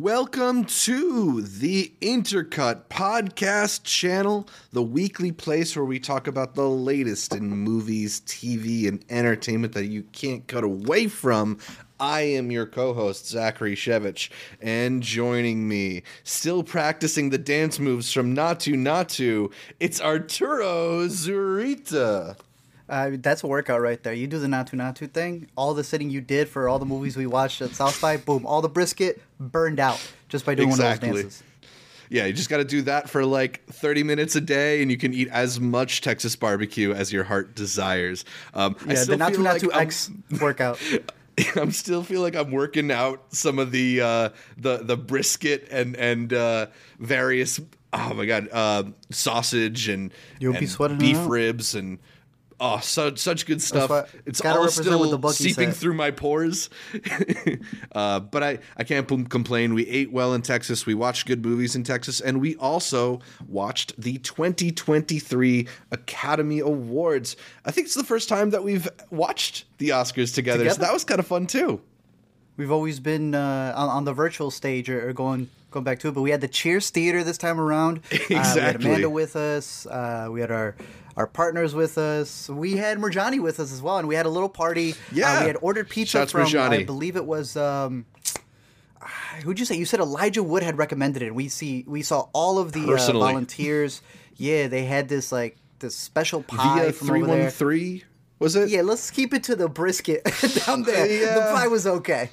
Welcome to the Intercut Podcast Channel, the weekly place where we talk about the latest in movies, TV, and entertainment that you can't cut away from. I am your co host, Zachary Shevich, and joining me, still practicing the dance moves from Naatu Naatu, it's Arturo Zurita. Uh, that's a workout right there. You do the Naatu Naatu thing, all the sitting you did for all the movies we watched at South by, boom, all the brisket burned out just by doing Exactly. one of those dances. Yeah, you just got to do that for like 30 minutes a day, and you can eat as much Texas barbecue as your heart desires. Um, I Yeah, the still feel like Naatu I'm- X workout. I'm still feel like I'm working out some of the uh, the the brisket and and uh, various oh my god uh, sausage and, You'll be and sweating beef ribs and oh so, such good stuff. what- It's all still what the bookie seeping through my pores. uh, but I I can't p- complain. We ate well in Texas. We watched good movies in Texas, and we also watched the 2023 Academy Awards. I think it's the first time that we've watched the Oscars together. So that was kind of fun too. We've always been uh, on, on the virtual stage or, or going going back to it, but we had the Cheers Theater this time around. Uh, we had Exactly. Amanda with us. Uh, we had our our partners with us. We had Murjani with us as well, and we had a little party. Yeah. uh, we had ordered pizza Shouts from Murjani. I believe it was. Um, Who'd you say? You said Elijah Wood had recommended it. We see we saw all of the uh, volunteers. Yeah, they had this like this special pie Via from three over there. three was it? Yeah, let's keep it to the brisket down there. The pie was okay.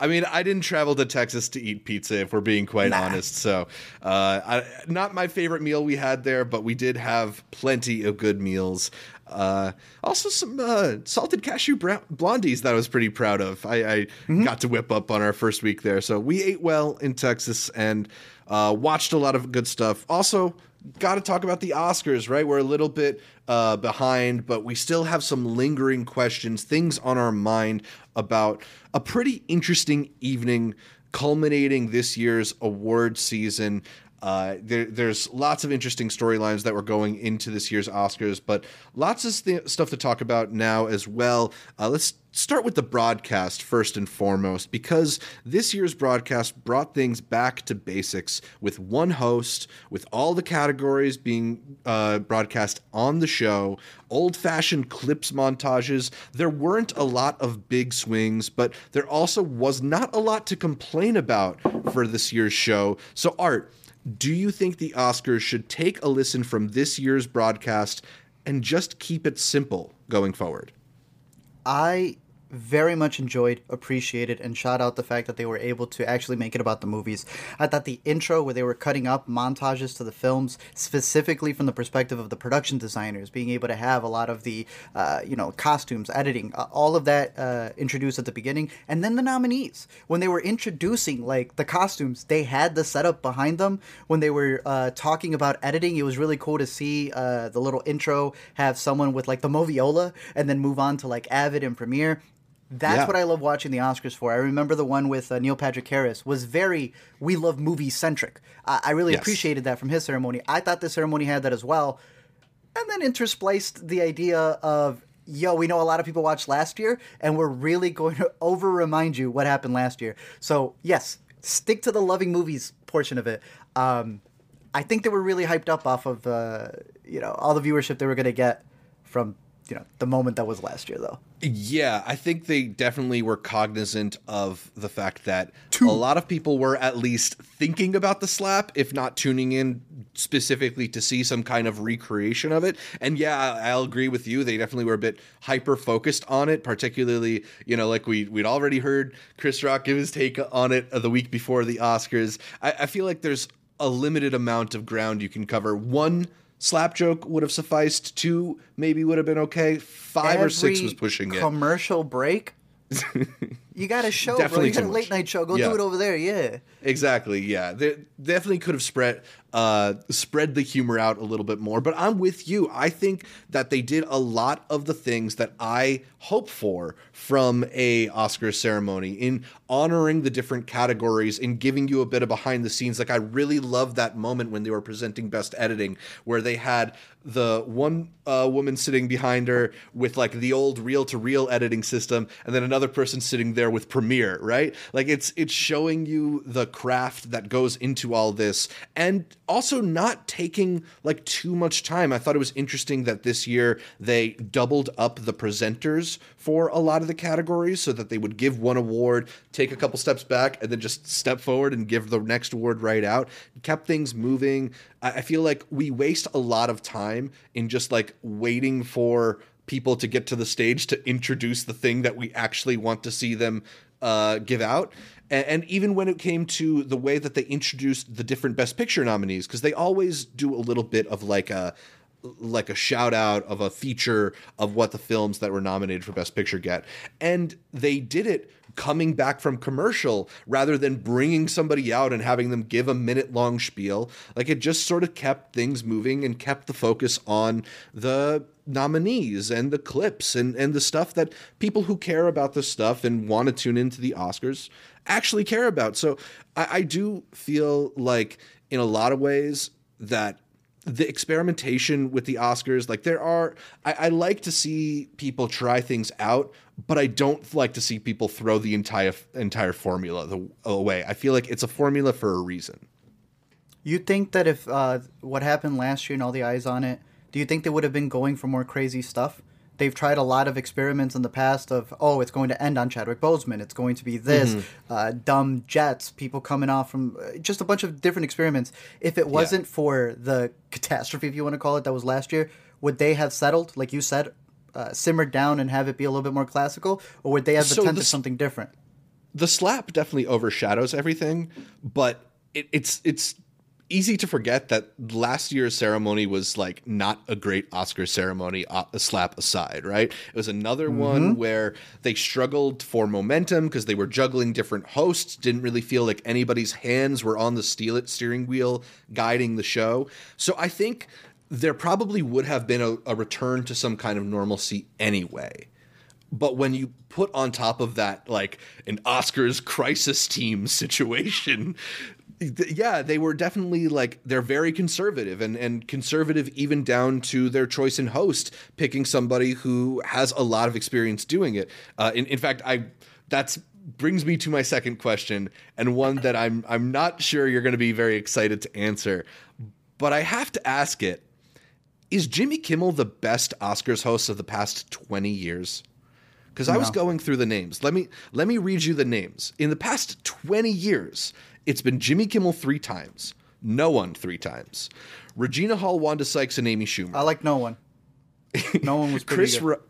I mean, I didn't travel to Texas to eat pizza, if we're being quite Nah. honest. So, uh, I, not my favorite meal we had there, but we did have plenty of good meals. Uh, also, some uh, salted cashew blondies that I was pretty proud of. I, I Mm-hmm. got to whip up on our first week there. So, we ate well in Texas and uh, watched a lot of good stuff. Also, got to talk about the Oscars, right? We're a little bit uh, behind, but we still have some lingering questions, things on our mind about a pretty interesting evening culminating this year's award season. Uh, there, there's lots of interesting storylines that were going into this year's Oscars, but lots of st- stuff to talk about now as well. Uh, let's start with the broadcast first and foremost, because this year's broadcast brought things back to basics with one host, with all the categories being uh, broadcast on the show, old fashioned clips montages. There weren't a lot of big swings, but there also was not a lot to complain about for this year's show. So, Art, do you think the Oscars should take a listen from this year's broadcast and just keep it simple going forward? I very much enjoyed, appreciated, and shout out the fact that they were able to actually make it about the movies. I thought the intro, where they were cutting up montages to the films, specifically from the perspective of the production designers, being able to have a lot of the, uh, you know, costumes, editing, uh, all of that uh, introduced at the beginning, and then the nominees when they were introducing like the costumes, they had the setup behind them. When they were uh, talking about editing, it was really cool to see uh, the little intro have someone with like the Moviola, and then move on to like Avid and Premiere. That's Yeah. what I love watching the Oscars for. I remember the one with uh, Neil Patrick Harris was very we love movie centric. I I really Yes. appreciated that from his ceremony. I thought the ceremony had that as well, and then interspliced the idea of yo, we know a lot of people watched last year, and we're really going to over remind you what happened last year. So yes, stick to the loving movies portion of it. Um, I think they were really hyped up off of uh, you know all the viewership they were going to get from you know the moment that was last year though. Yeah, I think they definitely were cognizant of the fact that a lot of people were at least thinking about the slap, if not tuning in specifically to see some kind of recreation of it. And yeah, I'll agree with you. They definitely were a bit hyper focused on it, particularly, you know, like we we'd already heard Chris Rock give his take on it the week before the Oscars. I, I feel like there's a limited amount of ground you can cover. One slap joke would have sufficed. Two maybe would have been okay. Five or six was pushing it. commercial break. you got a show, bro. Definitely You got a late much. night show. Go Yeah. do it over there. Yeah. Exactly. Yeah, they definitely could have spread uh, spread the humor out a little bit more. But I'm with you. I think that they did a lot of the things that I hope for from a Oscar ceremony in honoring the different categories in giving you a bit of behind the scenes. Like I really love that moment when they were presenting best editing, where they had the one uh, woman sitting behind her with like the old reel to reel editing system, and then another person sitting there with Premiere, right? Like it's it's showing you the craft that goes into all this, and also not taking like too much time. I thought it was interesting that this year they doubled up the presenters for a lot of the categories so that they would give one award, take a couple steps back, and then just step forward and give the next award right out. Kept things moving. I feel like we waste a lot of time in just like waiting for people to get to the stage to introduce the thing that we actually want to see them uh, give out. And, and, even when it came to the way that they introduced the different Best Picture nominees, because they always do a little bit of like a like a shout out of a feature of what the films that were nominated for Best Picture get. And they did it coming back from commercial rather than bringing somebody out and having them give a minute long spiel. Like it just sort of kept things moving and kept the focus on the nominees and the clips and, and the stuff that people who care about this stuff and want to tune into the Oscars actually care about. So I, I do feel like in a lot of ways that the experimentation with the Oscars, like there are, I, I, like to see people try things out, but I don't like to see people throw the entire entire formula the, away. I feel like it's a formula for a reason. You think that if uh, what happened last year and all the eyes on it, do you think they would have been going for more crazy stuff? they've tried a lot of experiments in the past of oh it's going to end on Chadwick Boseman it's going to be this mm-hmm. uh, dumb jets people coming off from uh, just a bunch of different experiments if it wasn't yeah. for the catastrophe if you want to call it that was last year would they have settled like you said uh, simmered down and have it be a little bit more classical or would they have so attempted the, something different the slap definitely overshadows everything but it, it's it's easy to forget that last year's ceremony was like not a great Oscar ceremony, a uh, slap aside, right? It was another mm-hmm. one where they struggled for momentum because they were juggling different hosts, didn't really feel like anybody's hands were on the steering wheel guiding the show. So I think there probably would have been a, a return to some kind of normalcy anyway. But when you put on top of that, like an Oscars crisis team situation, yeah, they were definitely like they're very conservative and and conservative even down to their choice in host, picking somebody who has a lot of experience doing it. Uh, in in fact, I that's brings me to my second question and one that I'm I'm not sure you're going to be very excited to answer, but I have to ask it. Is Jimmy Kimmel the best Oscars host of the past 20 years? Because no. I was going through the names. Let me let me read you the names. In the past 20 years, it's been Jimmy Kimmel three times, no one three times, Regina Hall, Wanda Sykes, and Amy Schumer. I like no one. No one was Chris. Ro-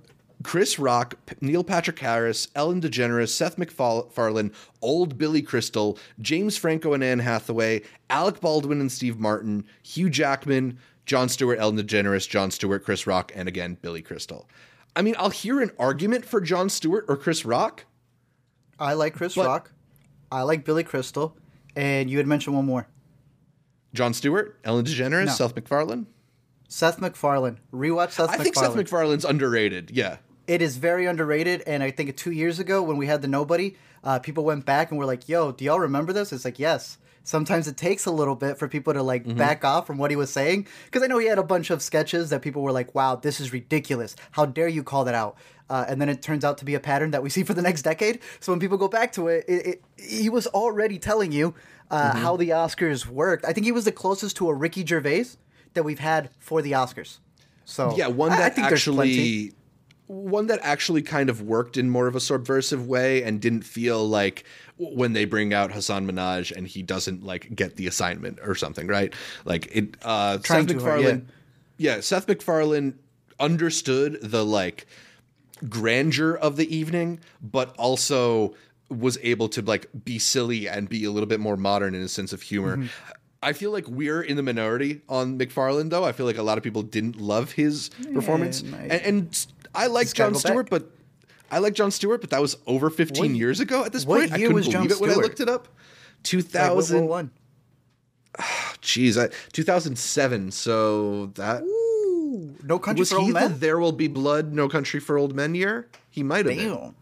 Chris Rock, Neil Patrick Harris, Ellen DeGeneres, Seth MacFarlane, Old Billy Crystal, James Franco and Anne Hathaway, Alec Baldwin and Steve Martin, Hugh Jackman, Jon Stewart, Ellen DeGeneres, Jon Stewart, Chris Rock, and again Billy Crystal. I mean, I'll hear an argument for Jon Stewart or Chris Rock. I like Chris Rock. I like Billy Crystal. And you had mentioned one more. Jon Stewart, Ellen DeGeneres, no. Seth MacFarlane. Seth MacFarlane. Rewatch Seth. MacFarlane. I MacFarlane. think Seth MacFarlane's underrated. Yeah. It is very underrated, and I think two years ago when we had the Nobody, uh, people went back and were like, "Yo, do y'all remember this?" It's like, yes. Sometimes it takes a little bit for people to like mm-hmm. back off from what he was saying because I know he had a bunch of sketches that people were like, "Wow, this is ridiculous! How dare you call that out?" Uh, and then it turns out to be a pattern that we see for the next decade. So when people go back to it, it, it he was already telling you uh, mm-hmm. how the Oscars worked. I think he was the closest to a Ricky Gervais that we've had for the Oscars. So yeah, one that I, I actually one that actually kind of worked in more of a subversive way and didn't feel like when they bring out Hasan Minhaj and he doesn't like get the assignment or something, right? Like it uh Seth MacFarlane hard, yeah. yeah, Seth MacFarlane understood the like grandeur of the evening, but also was able to like be silly and be a little bit more modern in a sense of humor. Mm-hmm. I feel like we're in the minority on MacFarlane, though. I feel like a lot of people didn't love his performance, and, and, I like Jon Stewart, back. but I like Jon Stewart, but that was over 15 what, years ago. At this point, I couldn't believe John it when Stewart? I looked it up. 2001. Jeez, I, 2007. So that Ooh, no country was for he old the men. There Will Be Blood, No Country for Old Men year. He might have been.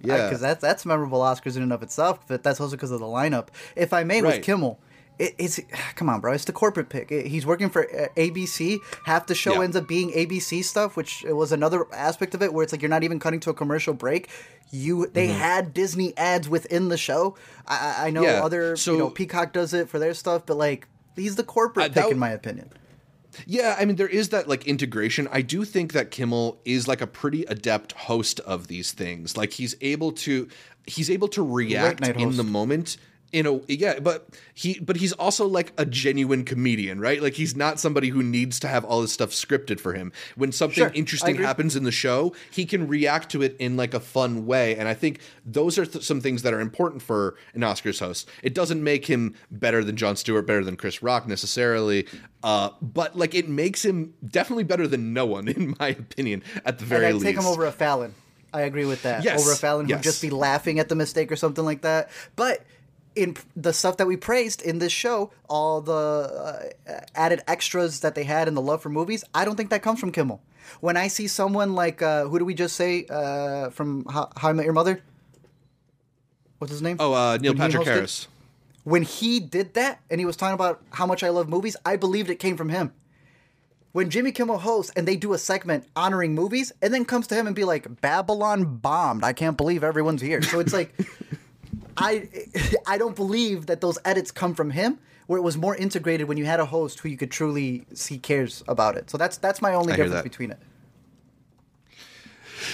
Yeah. because that's that's memorable Oscars in and of itself. But that's also because of the lineup. If I may, Right. with Kimmel, it, it's come on, bro. It's the corporate pick. It- he's working for uh, ABC. Half the show Yeah. ends up being ABC stuff, which was another aspect of it, where it's like you're not even cutting to a commercial break. You they had Disney ads within the show. I, I- know Mm-hmm. Yeah, other so- you know Peacock does it for their stuff, but like he's the corporate Uh, pick w- in my opinion. Yeah, I mean there is that like integration. I do think that Kimmel is like a pretty adept host of these things. Like he's able to he's able to react in the moment in a yeah, but he but he's also like a genuine comedian, right? Like he's not somebody who needs to have all this stuff scripted for him. When something Sure, interesting happens in the show, he can react to it in like a fun way, and I think those are th- some things that are important for an Oscars host. It doesn't make him better than jon Stewart, better than Chris Rock necessarily, uh, but like it makes him definitely better than no one, in my opinion, at the very and I'd least. take him over a Fallon. I agree with that. Yes, Over a Fallon who'd just be laughing at the mistake or something like that. But in the stuff that we praised in this show, all the uh, added extras that they had and the love for movies, I don't think that comes from Kimmel. When I see someone like uh, who do we just say uh, from How, How I Met Your Mother? What's his name? Oh, uh, Neil When Patrick Harris. when he did that and he was talking about how much I love movies, I believed it came from him. When Jimmy Kimmel hosts and they do a segment honoring movies and then comes to him and be like, Babylon bombed. I can't believe everyone's here. So it's like, I, I don't believe that those edits come from him. Where it was more integrated when you had a host who you could truly see cares about it. So that's that's my only I difference between it.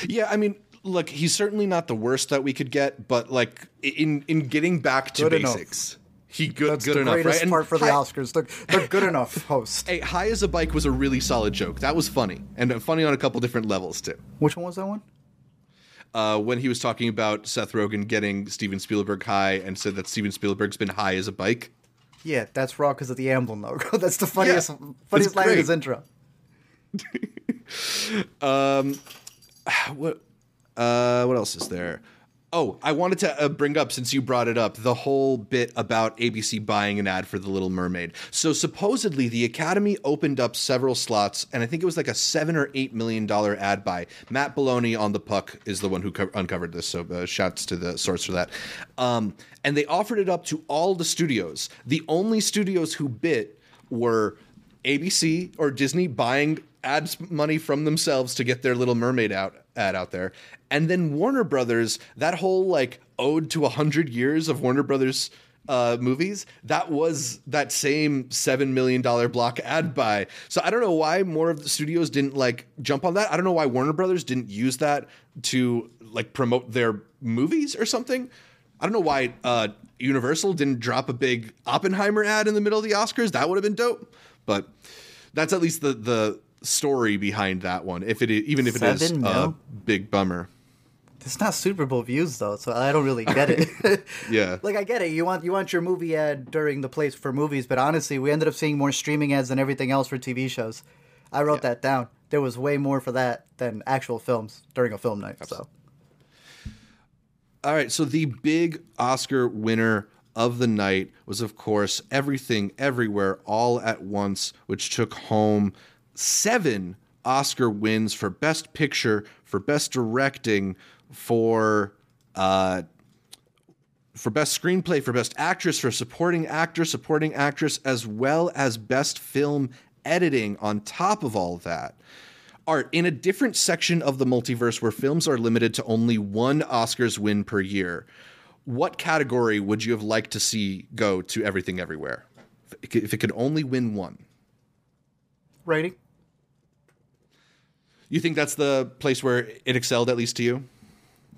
Yeah, I mean, look, he's certainly not the worst that we could get, but like in in getting back to Good enough. basics, he good That's good the enough, greatest right? And part for the hi- Oscars. They're, they're good enough host. Hey, high as a bike was a really solid joke. That was funny, and funny on a couple different levels too. Which one was that one? Uh, when he was talking about Seth Rogen getting Steven Spielberg high and said that Steven Spielberg's been high as a bike. Yeah, that's raw because of the emblem logo. That's the funniest Yeah, funniest line in his intro. what uh what else is there oh i wanted to uh, bring up since you brought it up the whole bit about abc buying an ad for the little mermaid. So supposedly the academy opened up several slots and i think it was like a seven or eight million dollar ad buy. Matt Belloni on the puck is the one who co- uncovered this so uh, shouts to the source for that. Um, and they offered it up to all the studios. The only studios who bit were ABC or Disney buying ads money from themselves to get their Little Mermaid out ad out there, and then Warner Brothers that whole like ode to a hundred years of Warner Brothers uh, movies that was that same seven million dollar block ad buy. So I don't know why more of the studios didn't like jump on that. I don't know why Warner Brothers didn't use that to like promote their movies or something. I don't know why uh, Universal didn't drop a big Oppenheimer ad in the middle of the Oscars. That would have been dope. But that's at least the the story behind that one. If it even if it is Seven a mil? big bummer. It's not Super Bowl views though, so I don't really get it. Yeah. like I get it. You want you want your movie ad during the place for movies, but honestly, we ended up seeing more streaming ads than everything else for TV shows. I wrote that down. There was way more for that than actual films during a film night. So All right, so the big Oscar winner of the night was, of course, Everything Everywhere All at Once, which took home seven Oscar wins for Best Picture, for Best Directing, for uh, for Best Screenplay, for Best Actress, for Supporting Actor, Supporting Actress, as well as Best Film Editing. On top of all that, Art, in a different section of the multiverse where films are limited to only one Oscars win per year, what category would you have liked to see go to Everything Everywhere? If it could- If it could only win one. Writing. You think that's the place where it excelled, at least to you?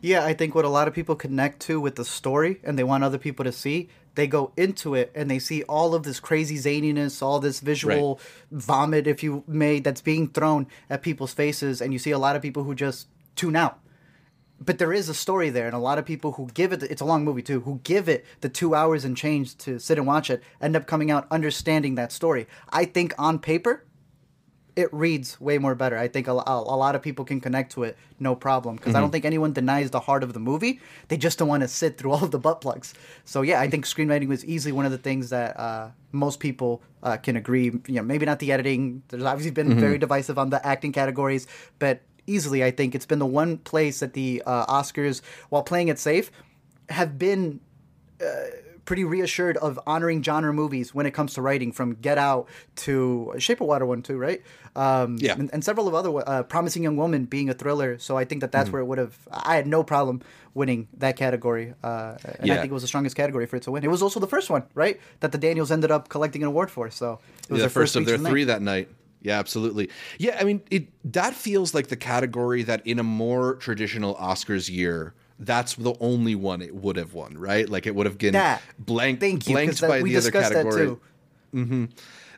Yeah, I think what a lot of people connect to with the story and they want other people to see, they go into it and they see all of this crazy zaniness, all this visual vomit, if you may, that's being thrown at people's faces. And you see a lot of people who just tune out. But there is a story there, and a lot of people who give it, it's a long movie too, who give it the two hours and change to sit and watch it, end up coming out understanding that story. I think on paper, it reads way more better. I think a, a, a lot of people can connect to it, no problem. Because I Mm-hmm. don't think anyone denies the heart of the movie. They just don't want to sit through all of the butt plugs. So yeah, I think screenwriting was easily one of the things that uh, most people uh, can agree. You know, maybe not the editing. There's obviously been Mm-hmm. very divisive on the acting categories, but easily I think it's been the one place that the uh, Oscars, while playing it safe, have been pretty reassured of honoring genre movies when it comes to writing, from Get Out to Shape of Water one too, right? Um, Yeah. and, and several of other uh, Promising Young Woman being a thriller. So I think that that's where it would have. I had no problem winning that category, uh, and I think it was the strongest category for it to win. It was also the first one, right, that the Daniels ended up collecting an award for. So it was the their first of their three that night. Yeah, absolutely. Yeah, I mean, it that feels like the category that in a more traditional Oscars year, that's the only one it would have won, right? Like it would have been That. blank, Thank you, blanked that- by we the other category. too. Mm-hmm.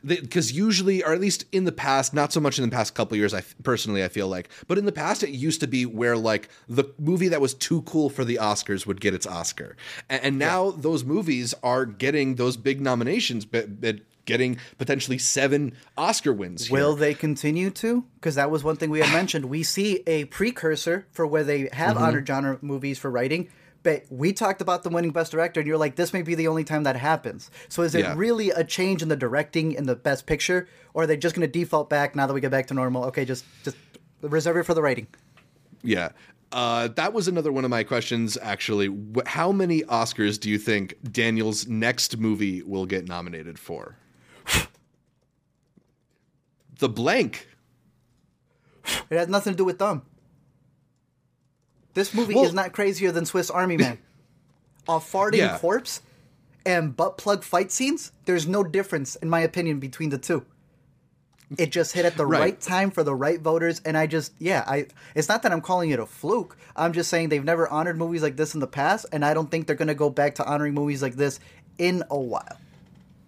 Because usually, or at least in the past, not so much in the past couple years, I personally I feel like, but in the past it used to be where like the movie that was too cool for the Oscars would get its Oscar, and, and now those movies are getting those big nominations, but, but getting potentially seven Oscar wins. here. Will they continue to? Because that was one thing we had mentioned. We see a precursor for where they have Mm-hmm. honored genre movies for writing. But we talked about the winning best director, and you're like, this may be the only time that happens. So is it Yeah. really a change in the directing in the best picture, or are they just going to default back now that we get back to normal? Okay, just just reserve it for the writing. Yeah. Uh, that was another one of my questions, actually. How many Oscars do you think Daniel's next movie will get nominated for? The blank. It has nothing to do with them. This movie Well- is not crazier than Swiss Army Man. a farting Yeah. corpse and butt plug fight scenes, there's no difference, in my opinion, between the two. It just hit at the Right. right, time for the right voters, and I just, yeah, I. It's not that I'm calling it a fluke. I'm just saying they've never honored movies like this in the past, and I don't think they're gonna go back to honoring movies like this in a while.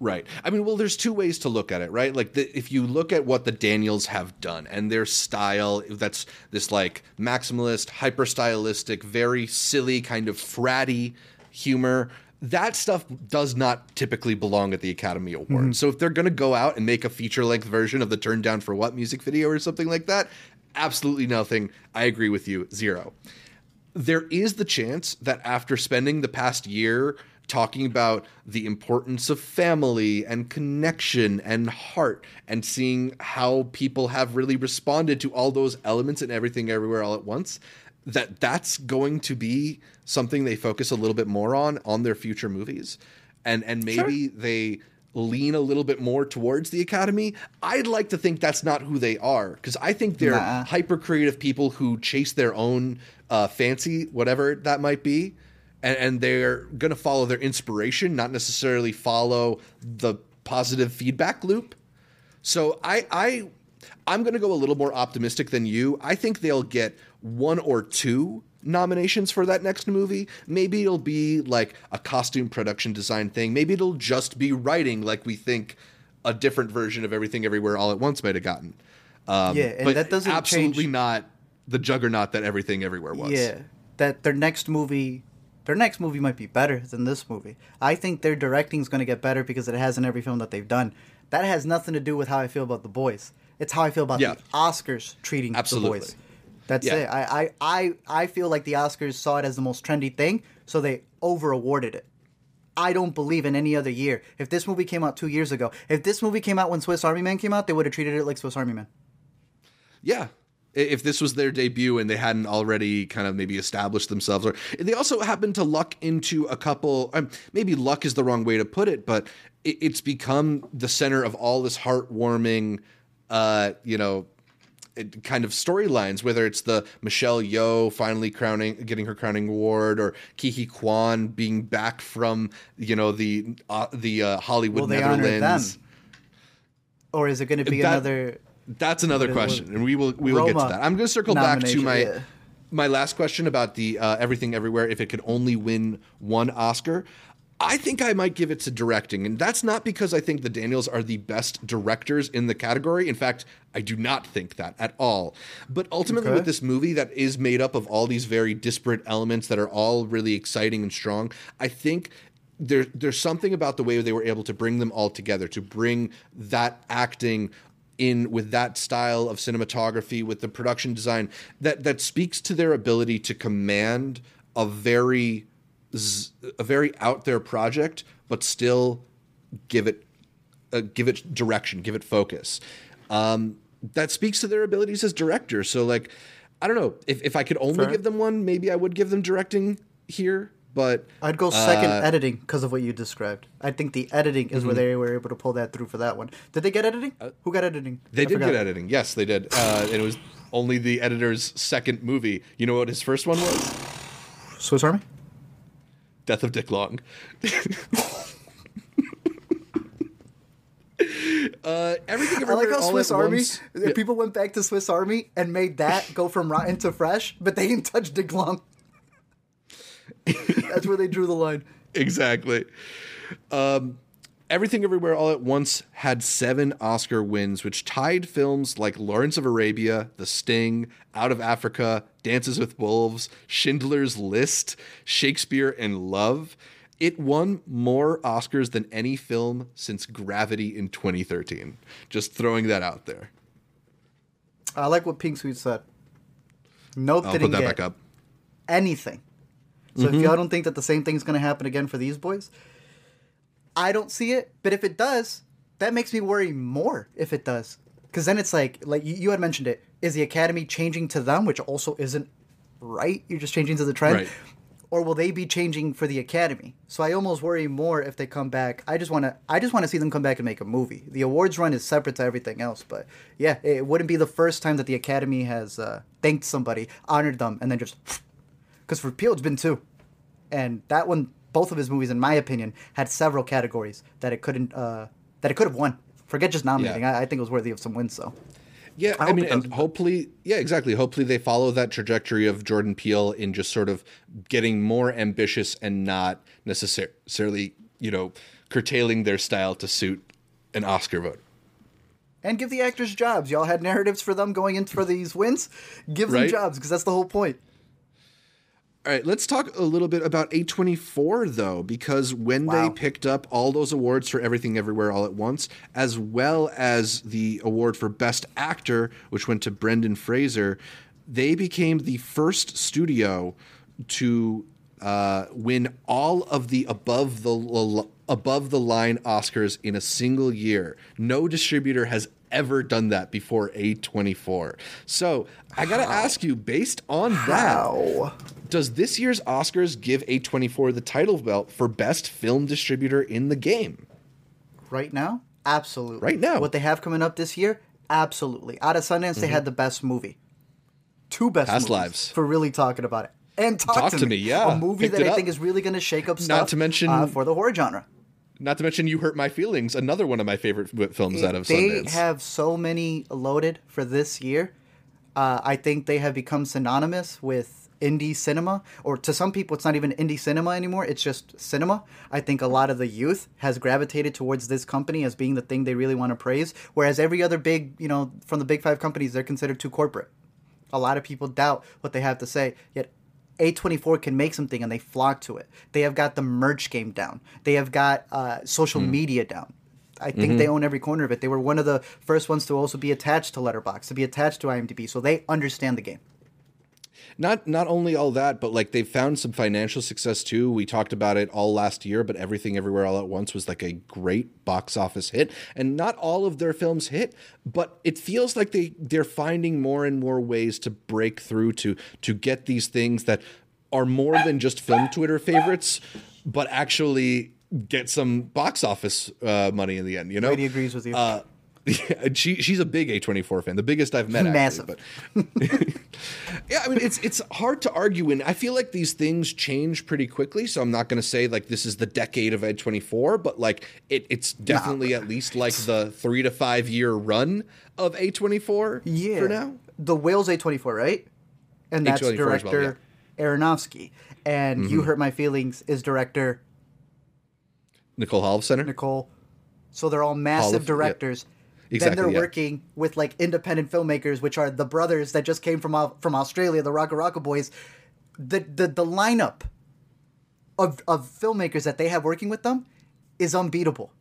Right. I mean, well, there's two ways to look at it, right? Like, the, if you look at what the Daniels have done and their style, that's this like maximalist, hyper stylistic, very silly, kind of fratty humor. That stuff does not typically belong at the Academy Awards. Mm-hmm. So if they're going to go out and make a feature length version of the Turn Down for What music video or something like that, absolutely nothing. I agree with you. Zero there is the chance that after spending the past year talking about the importance of family and connection and heart and seeing how people have really responded to all those elements and everything everywhere all at once that that's going to be something they focus a little bit more on on their future movies. And and maybe they lean a little bit more towards the academy. I'd like to think that's not who they are because i think they're Nah. hyper creative people who chase their own uh, fancy, whatever that might be, and, and they're going to follow their inspiration, not necessarily follow the positive feedback loop. So I, I, I'm going to go a little more optimistic than you. I think they'll get one or two nominations for that next movie. Maybe it'll be like a costume production design thing. Maybe it'll just be writing, like we think a different version of Everything Everywhere All at Once might have gotten. Um, Yeah, and but that doesn't absolutely change- not the juggernaut that Everything Everywhere was. Yeah, that their next movie, their next movie might be better than this movie. I think their directing is going to get better because it has in every film that they've done. That has nothing to do with how I feel about the boys. It's how I feel about Yeah. the Oscars treating Absolutely. the boys. That's Yeah. it. I, I, I, I feel like the Oscars saw it as the most trendy thing, so they over awarded it. I don't believe in any other year. If this movie came out two years ago, if this movie came out when Swiss Army Man came out, they would have treated it like Swiss Army Man. Yeah. If this was their debut and they hadn't already kind of maybe established themselves, or they also happened to luck into a couple, um, maybe luck is the wrong way to put it, but it, it's become the center of all this heartwarming, uh, you know, it- kind of storylines, whether it's the Michelle Yeoh finally crowning, getting her crowning award, or Ke Huy Quan being back from, you know, the uh, the uh, Hollywood Will they honor them? Netherlands. Or is it going to be That- another? That's another question, and we will we will get to that. I'm going to circle back to my yeah. my last question about the uh, Everything Everywhere. If it could only win one Oscar, I think I might give it to directing, and that's not because I think the Daniels are the best directors in the category. In fact, I do not think that at all. But ultimately, Okay. with this movie that is made up of all these very disparate elements that are all really exciting and strong, I think there, there's something about the way they were able to bring them all together, to bring that acting in with that style of cinematography, with the production design that that speaks to their ability to command a very a very out there project, but still give it uh, give it direction, give it focus. Um, that speaks to their abilities as directors. So like, I don't know if if I could only Fair. give them one, maybe I would give them directing here. But I'd go second uh, editing because of what you described. I think the editing is Mm-hmm. where they were able to pull that through for that one. Did they get editing? Who got editing? Uh, They I did forgot. get editing. Yes, they did. Uh, and it was only the editor's second movie. You know what his first one was? Swiss Army. Death of Dick Long. uh, everything I like how Swiss Army. uh, Yeah. People went back to Swiss Army and made that go from rotten to fresh, but they didn't touch Dick Long. That's where they drew the line. exactly. Um, Everything Everywhere All at Once had seven Oscar wins, which tied films like Lawrence of Arabia, The Sting, Out of Africa, Dances with Wolves, Schindler's List, Shakespeare and Love. It won more Oscars than any film since Gravity in 2013. Just throwing that out there. I like what Pink Sweet said. Nope I'll didn't put that get back up. anything. So Mm-hmm. if y'all don't think that the same thing's going to happen again for these boys, I don't see it. But if it does, that makes me worry more. If it does, because then it's like, like you, you had mentioned it, is the academy changing to them, which also isn't right? You're just changing to the trend. Right. Or will they be changing for the academy? So I almost worry more if they come back. I just want to. I just want to see them come back and make a movie. The awards run is separate to everything else, but yeah, it wouldn't be the first time that the academy has uh, thanked somebody, honored them, and then just because for Peele it's been two, and that one, both of his movies, in my opinion, had several categories that it couldn't, uh, that it could have won. Forget just nominating. Yeah. I, I think it was worthy of some wins. So Yeah, I I, mean, and hopefully, yeah, exactly. Hopefully, they follow that trajectory of Jordan Peele in just sort of getting more ambitious and not necessarily, you know, curtailing their style to suit an Oscar vote. and give the actors jobs. Y'all had narratives for them going in for these wins. Give them Right. jobs because that's the whole point. All right, let's talk a little bit about A24 though, because when Wow. they picked up all those awards for Everything Everywhere All at Once, as well as the award for Best Actor, which went to Brendan Fraser, they became the first studio to uh, win all of the above the above the line Oscars in a single year. No distributor has ever done that before A24. So I gotta ask you, based on that. Does this year's Oscars give A24 the title belt for best film distributor in the game? Right now, absolutely. Right now. what they have coming up this year, absolutely. Out of Sundance, they had the best movie, two best Mm-hmm. Past movies Lives. for really talking about it. And talk, Talk to, to me, Me, yeah. a movie Picked that I up. think is really going to shake up stuff. to mention- uh, for the horror genre. Not to mention You Hurt My Feelings, another one of my favorite films out of they Sundance. have so many loaded for this year. Uh, I think they have become synonymous with indie cinema, or to some people, it's not even indie cinema anymore. It's just cinema. I think a lot of the youth has gravitated towards this company as being the thing they really want to praise, whereas every other big, you know, from the big five companies, they're considered too corporate. A lot of people doubt what they have to say, yet A24 can make something and they flock to it. They have got the merch game down. They have got uh, social media down. I think they own every corner of it. They were one of the first ones to also be attached to Letterboxd, to be attached to IMDb, so they understand the game. Not not only all that, but like they've found some financial success too. We talked about it all last year, but Everything Everywhere All at Once was like a great box office hit, and not all of their films hit, but it feels like they they're finding more and more ways to break through to to get these things that are more than just film Twitter favorites, but actually get some box office uh, money in the end. You know, Brady agrees with you. Uh, yeah, she she's a big A24 fan, the biggest I've met. Massive. Actually, but yeah, I mean it's it's hard to argue, and I feel like these things change pretty quickly. So I'm not going to say like this is the decade of A24, but like it, it's definitely at least like the three to five year run of A24 yeah. for now. The Whale's A24, right? And that's A24 as well, director Aronofsky. And Mm-hmm. You Hurt My Feelings is director Nicole Center. Nicole. So they're all massive yeah. directors. then Exactly, they're yeah. working with like independent filmmakers, which are the brothers that just came from from Australia, the RackaRacka Boys. The the the lineup of of filmmakers that they have working with them is unbeatable.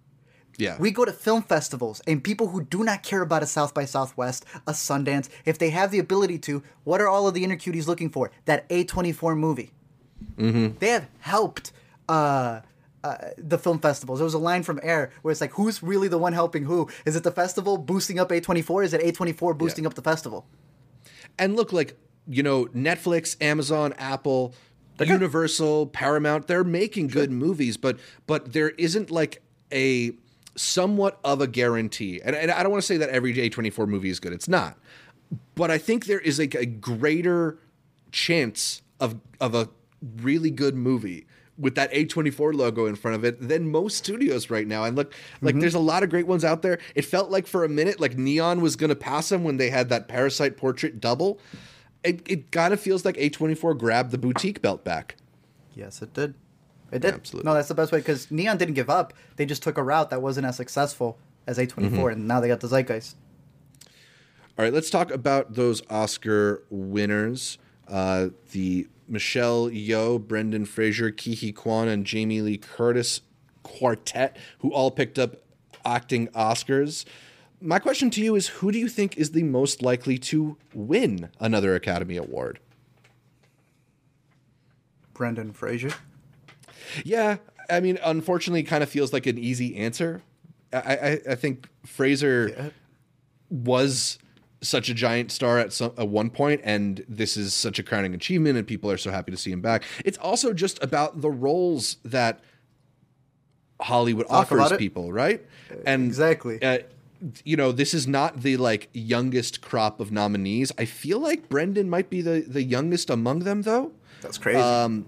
Yeah. We go to film festivals and people who do not care about a South by Southwest, a Sundance, if they have the ability to, what are all of the inner cuties looking for? That A24 movie. Mm-hmm. They have helped uh, uh, the film festivals. There was a line from Air where it's like, who's really the one helping who? Is it the festival boosting up A24? Is it A24 boosting Yeah. up the festival? and look like you know netflix amazon apple universal paramount they're making good movies but but there isn't like a somewhat of a guarantee and, and i don't want to say that every a24 movie is good it's not but i think there is like a greater chance of of a really good movie with that A24 logo in front of it than most studios right now. And look, like there's a lot of great ones out there. It felt like for a minute like Neon was going to pass them when they had that Parasite portrait double. It it kind of feels like A24 grabbed the boutique belt back. Yes, it did. It did. Absolutely. No, that's the best way because Neon didn't give up. They just took a route that wasn't as successful as A24, Mm-hmm. and now they got the zeitgeist. All right, let's talk about those Oscar winners. Uh, the Michelle Yeoh, Brendan Fraser, Ke Huy Quan, and Jamie Lee Curtis quartet, who all picked up acting Oscars. My question to you is who do you think is the most likely to win another Academy Award? Brendan Fraser. Yeah, I mean, unfortunately, it kind of feels like an easy answer. I, I, I think Fraser Yeah. was such a giant star at some at one point, and this is such a crowning achievement, and people are so happy to see him back. It's also just about the roles that Hollywood Talk offers people, right? And Exactly. uh, you know, this is not the like youngest crop of nominees. I feel like Brendan might be the the youngest among them, though. That's crazy. Um,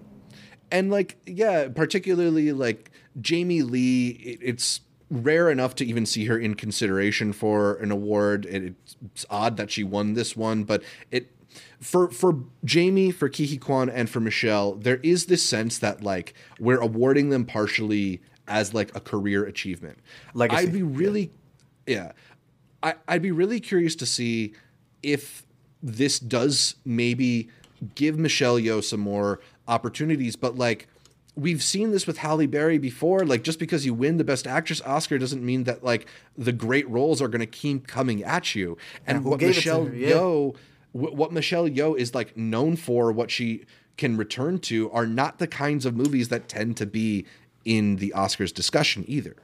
and like, yeah, particularly like Jamie Lee, it, it's rare enough to even see her in consideration for an award. It, it's odd that she won this one, but it for for Jamie, for Ke Huy Quan, and for Michelle, there is this sense that like we're awarding them partially as like a career achievement. Like I'd be really, yeah, I, I'd be really curious to see if this does maybe give Michelle Yeoh some more opportunities, but like we've seen this with Halle Berry before. Like just because you win the Best Actress Oscar doesn't mean that like the great roles are going to keep coming at you. And who what gave it to Michelle her? Yeah. Yeoh, wh- what Michelle Yeoh is like known for, what she can return to, are not the kinds of movies that tend to be in the Oscars discussion either.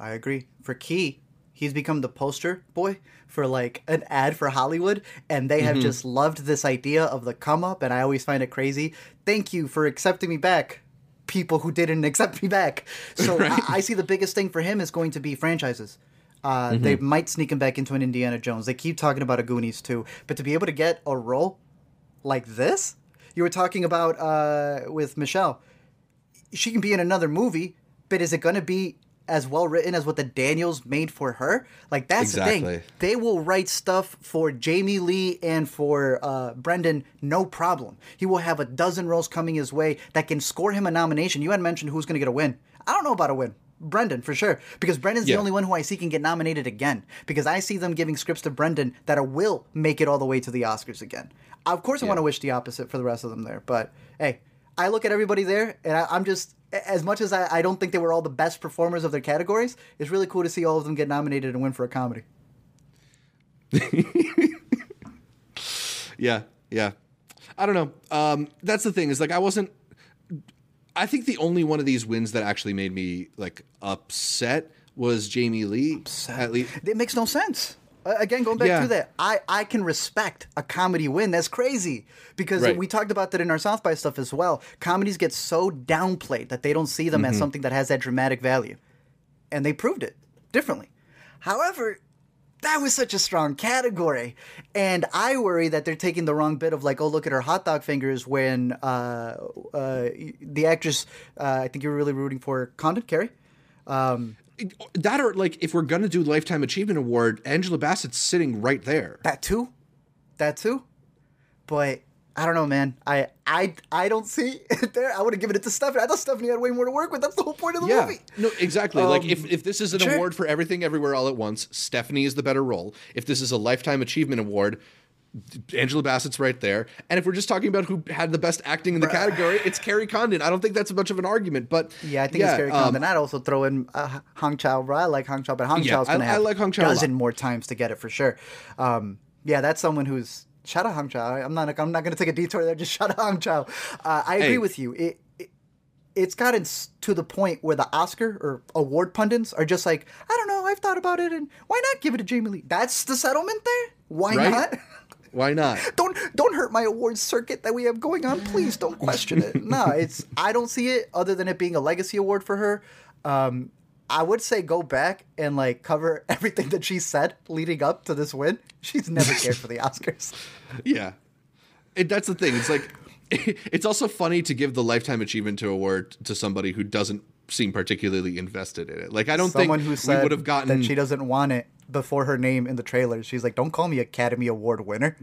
I agree. For Key, he's become the poster boy for like an ad for Hollywood, and they Mm-hmm. have just loved this idea of the come up, and I always find it crazy. Thank you for accepting me back, people who didn't accept me back. So I, I see the biggest thing for him is going to be franchises. Uh, Mm-hmm. They might sneak him back into an Indiana Jones. They keep talking about a Goonies too, but to be able to get a role like this, you were talking about uh, with Michelle she can be in another movie, but is it going to be as well written as what the Daniels made for her? Like that's the thing. They will write stuff for Jamie Lee and for uh, Brendan, no problem. He will have a dozen roles coming his way that can score him a nomination. You had mentioned who's going to get a win. I don't know about a win. Brendan for sure, because Brendan's Yeah. the only one who I see can get nominated again. Because I see them giving scripts to Brendan that will make it all the way to the Oscars again. Of course, I want to wish the opposite for the rest of them there, but hey, I look at everybody there, and I, I'm just as much as I, I don't think they were all the best performers of their categories. It's really cool to see all of them get nominated and win for a comedy. Yeah, yeah. I don't know. Um, that's the thing is like I wasn't. I think the only one of these wins that actually made me like upset was Jamie Lee. At least, It makes no sense. Uh, again, going back Yeah. to that, I, I can respect a comedy win. That's crazy because Right. we talked about that in our South by stuff as well. Comedies get so downplayed that they don't see them Mm-hmm. as something that has that dramatic value, and they proved it differently. However, that was such a strong category, and I worry that they're taking the wrong bit of like, oh, look at her hot dog fingers when uh, uh, the actress uh, I think you were really rooting for Condon Kerry. That or like if we're gonna do lifetime achievement award, Angela Bassett's sitting right there. That too, that too. But I don't know, man. I I I don't see it there. I would have given it to Stephanie. I thought Stephanie had way more to work with. That's the whole point of the Yeah, movie. no, exactly. like Um, if, if this is an sure. award for everything everywhere all at once, Stephanie is the better role. If this is a lifetime achievement award, Angela Bassett's right there. And if we're just talking about who had the best acting in the category, it's Kerry Condon. I don't think that's much of an argument, but Yeah, I think it's Kerry um, Condon. I'd also throw in uh, Hong bro. I like Hong Chau, but Hong Yeah, Chau's going to I- I have like Hong a dozen more times to get it for sure. Um, yeah, that's someone who's shout out Hong Chau. I'm not. I'm not to take a detour there. Just shout out Hong Chau. Uh, I agree Hey. with you. It, it it's gotten to the point where the Oscar or award pundits are just like, I don't know. I've thought about it, and why not give it to Jamie Lee? That's the settlement there. Why Right? not? why not? don't don't hurt my awards circuit that we have going on. Please don't question it. No, it's I don't see it other than it being a legacy award for her. Um, I would say go back and like cover everything that she said leading up to this win. She's never cared for the Oscars. Yeah. It, that's the thing. It's like it's also funny to give the lifetime achievement to award to somebody who doesn't seem particularly invested in it. Like I don't Someone think who we said would have gotten that she doesn't want it before her name in the trailer. She's like, "Don't call me Academy Award winner.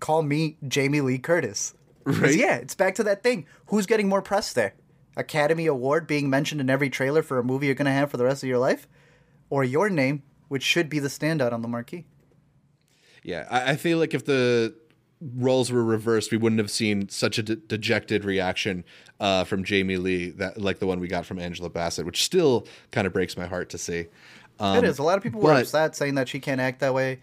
Call me Jamie Lee Curtis." Right? Yeah, it's back to that thing. Who's getting more press there? Academy Award being mentioned in every trailer for a movie you're going to have for the rest of your life, or your name, which should be the standout on the marquee. Yeah, I, I feel like if the roles were reversed, we wouldn't have seen such a de- dejected reaction uh, from Jamie Lee that like the one we got from Angela Bassett, which still kind of breaks my heart to see. Um, it is. A lot of people were but- upset saying that she can't act that way.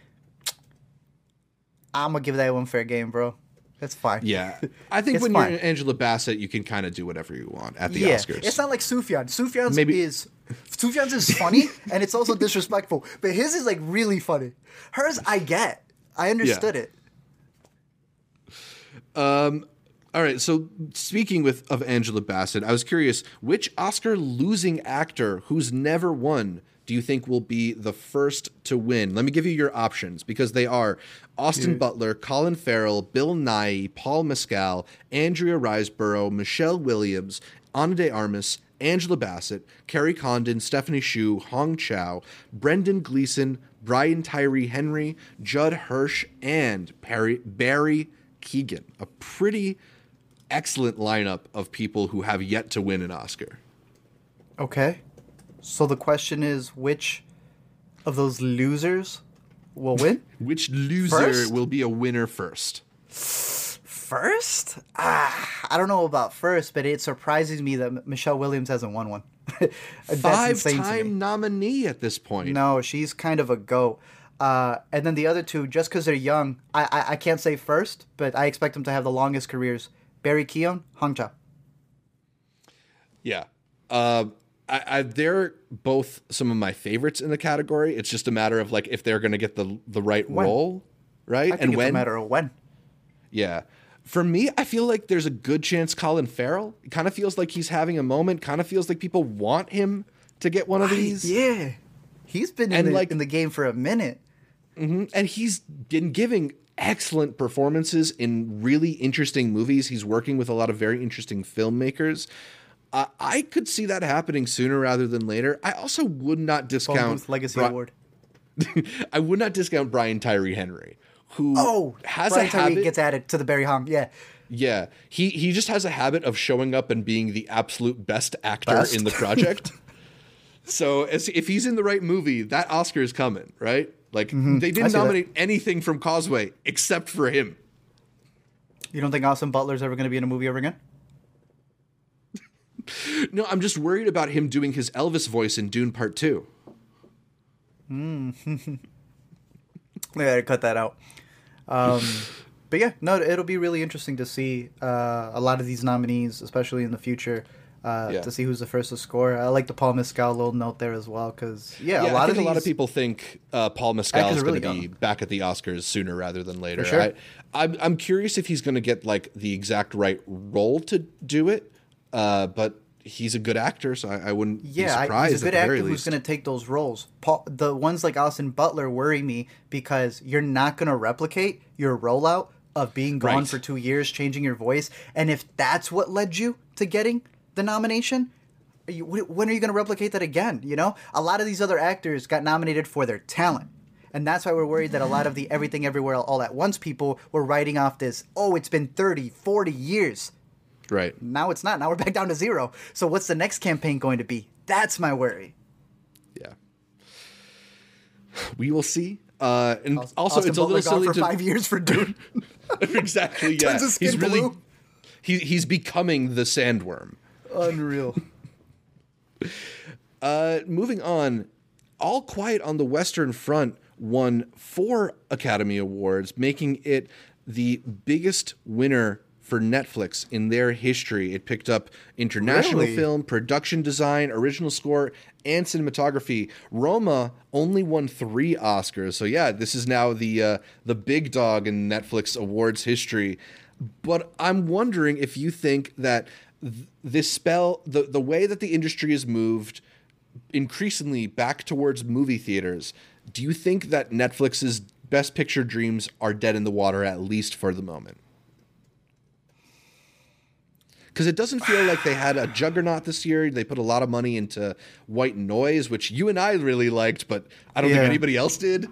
I'm gonna give that one fair game, bro. That's fine. Yeah, I think when fine. you're Angela Bassett, you can kind of do whatever you want at the yeah, Oscars. it's not like Sufjan. Sufjan's Maybe- is Sufjan's is funny and it's also disrespectful, but his is like really funny. Hers, I get. I understood it. Um. All right, so speaking with of Angela Bassett, I was curious which Oscar losing actor who's never won do you think will be the first to win? Let me give you your options because they are Austin Butler, Colin Farrell, Bill Nighy, Paul Mescal, Andrea Riseborough, Michelle Williams, Ana de Armas, Angela Bassett, Kerry Condon, Stephanie Hsu, Hong Chau, Brendan Gleeson, Brian Tyree Henry, Judd Hirsch, and Perry, Barry Keoghan. A pretty excellent lineup of people who have yet to win an Oscar. Okay. So the question is which of those losers will win? Which loser First? will be a winner first? First? Ah, I don't know about first, but it surprises me that Michelle Williams hasn't won one. That's Five insane to me. time nominee at this point. No, she's kind of a goat. Uh, and then the other two, just because they're young, I, I I can't say first, but I expect them to have the longest careers. Barry Keoghan, Hong Chau. Yeah. Uh, I, I, they're both some of my favorites in the category. It's just a matter of like if they're going to get the the right When? role, right? And it's when? a matter of when. Yeah. For me, I feel like there's a good chance Colin Farrell. It kind of feels like he's having a moment. Kind of feels like people want him to get one of these. Yeah, he's been in the, like- in the game for a minute. Mm-hmm. and he's been giving excellent performances in really interesting movies. He's working with a lot of very interesting filmmakers. Uh, I could see that happening sooner rather than later. I also would not discount Legacy Bri- Award. I would not discount Brian Tyree Henry, who Oh, has Brian a Tyree habit. gets added to the Barry Hong. Yeah, yeah, he he just has a habit of showing up and being the absolute best actor Best. in the project. so as, if he's in the right movie, that Oscar is coming, right? Like they Mm-hmm. I didn't see that. nominate anything from Causeway except for him. you don't think Austin Butler's ever going to be in a movie ever again? No, I'm just worried about him doing his Elvis voice in Dune Part 2. Yeah, cut that out. Um, but yeah, no, it'll be really interesting to see uh, a lot of these nominees, especially in the future, uh, Yeah. to see who's the first to score. I like the Paul Mescal little note there as well, because yeah, Yeah, a lot I of think a lot of people think uh, Paul Mescal is going to be back at the Oscars sooner rather than later. For sure. I, I'm, I'm curious if he's going to get like the exact right role to do it, uh, but he's a good actor, so I, I wouldn't Yeah, be surprised he's a good actor who's going to take those roles. Paul, the ones like Austin Butler worry me because you're not going to replicate your rollout of being gone Right. for two years, changing your voice, and if that's what led you to getting the nomination, are you, when are you going to replicate that again? You know, a lot of these other actors got nominated for their talent. And that's why we're worried that a lot of the Everything Everywhere All at Once people were writing off this, oh, it's been 30, 40 years. Right. Now it's not. Now we're back down to zero. So what's the next campaign going to be? That's my worry. Yeah. We will see. Uh, and also, it's a little Butler silly for to five years for Dune. exactly. Yeah, Turns his skin he's really he, he's becoming the sandworm. Unreal. Uh, moving on, All Quiet on the Western Front won four Academy Awards, making it the biggest winner for Netflix in their history. It picked up international Really? film, production design, original score, and cinematography. Roma only won three Oscars, so yeah, this is now the uh, the big dog in Netflix awards history. But I'm wondering if you think that th- this spell, the the way that the industry has moved increasingly back towards movie theaters, do you think that Netflix's best picture dreams are dead in the water at least for the moment? Because it doesn't feel like they had a juggernaut this year. They put a lot of money into White Noise, which you and I really liked, but I don't think anybody else did.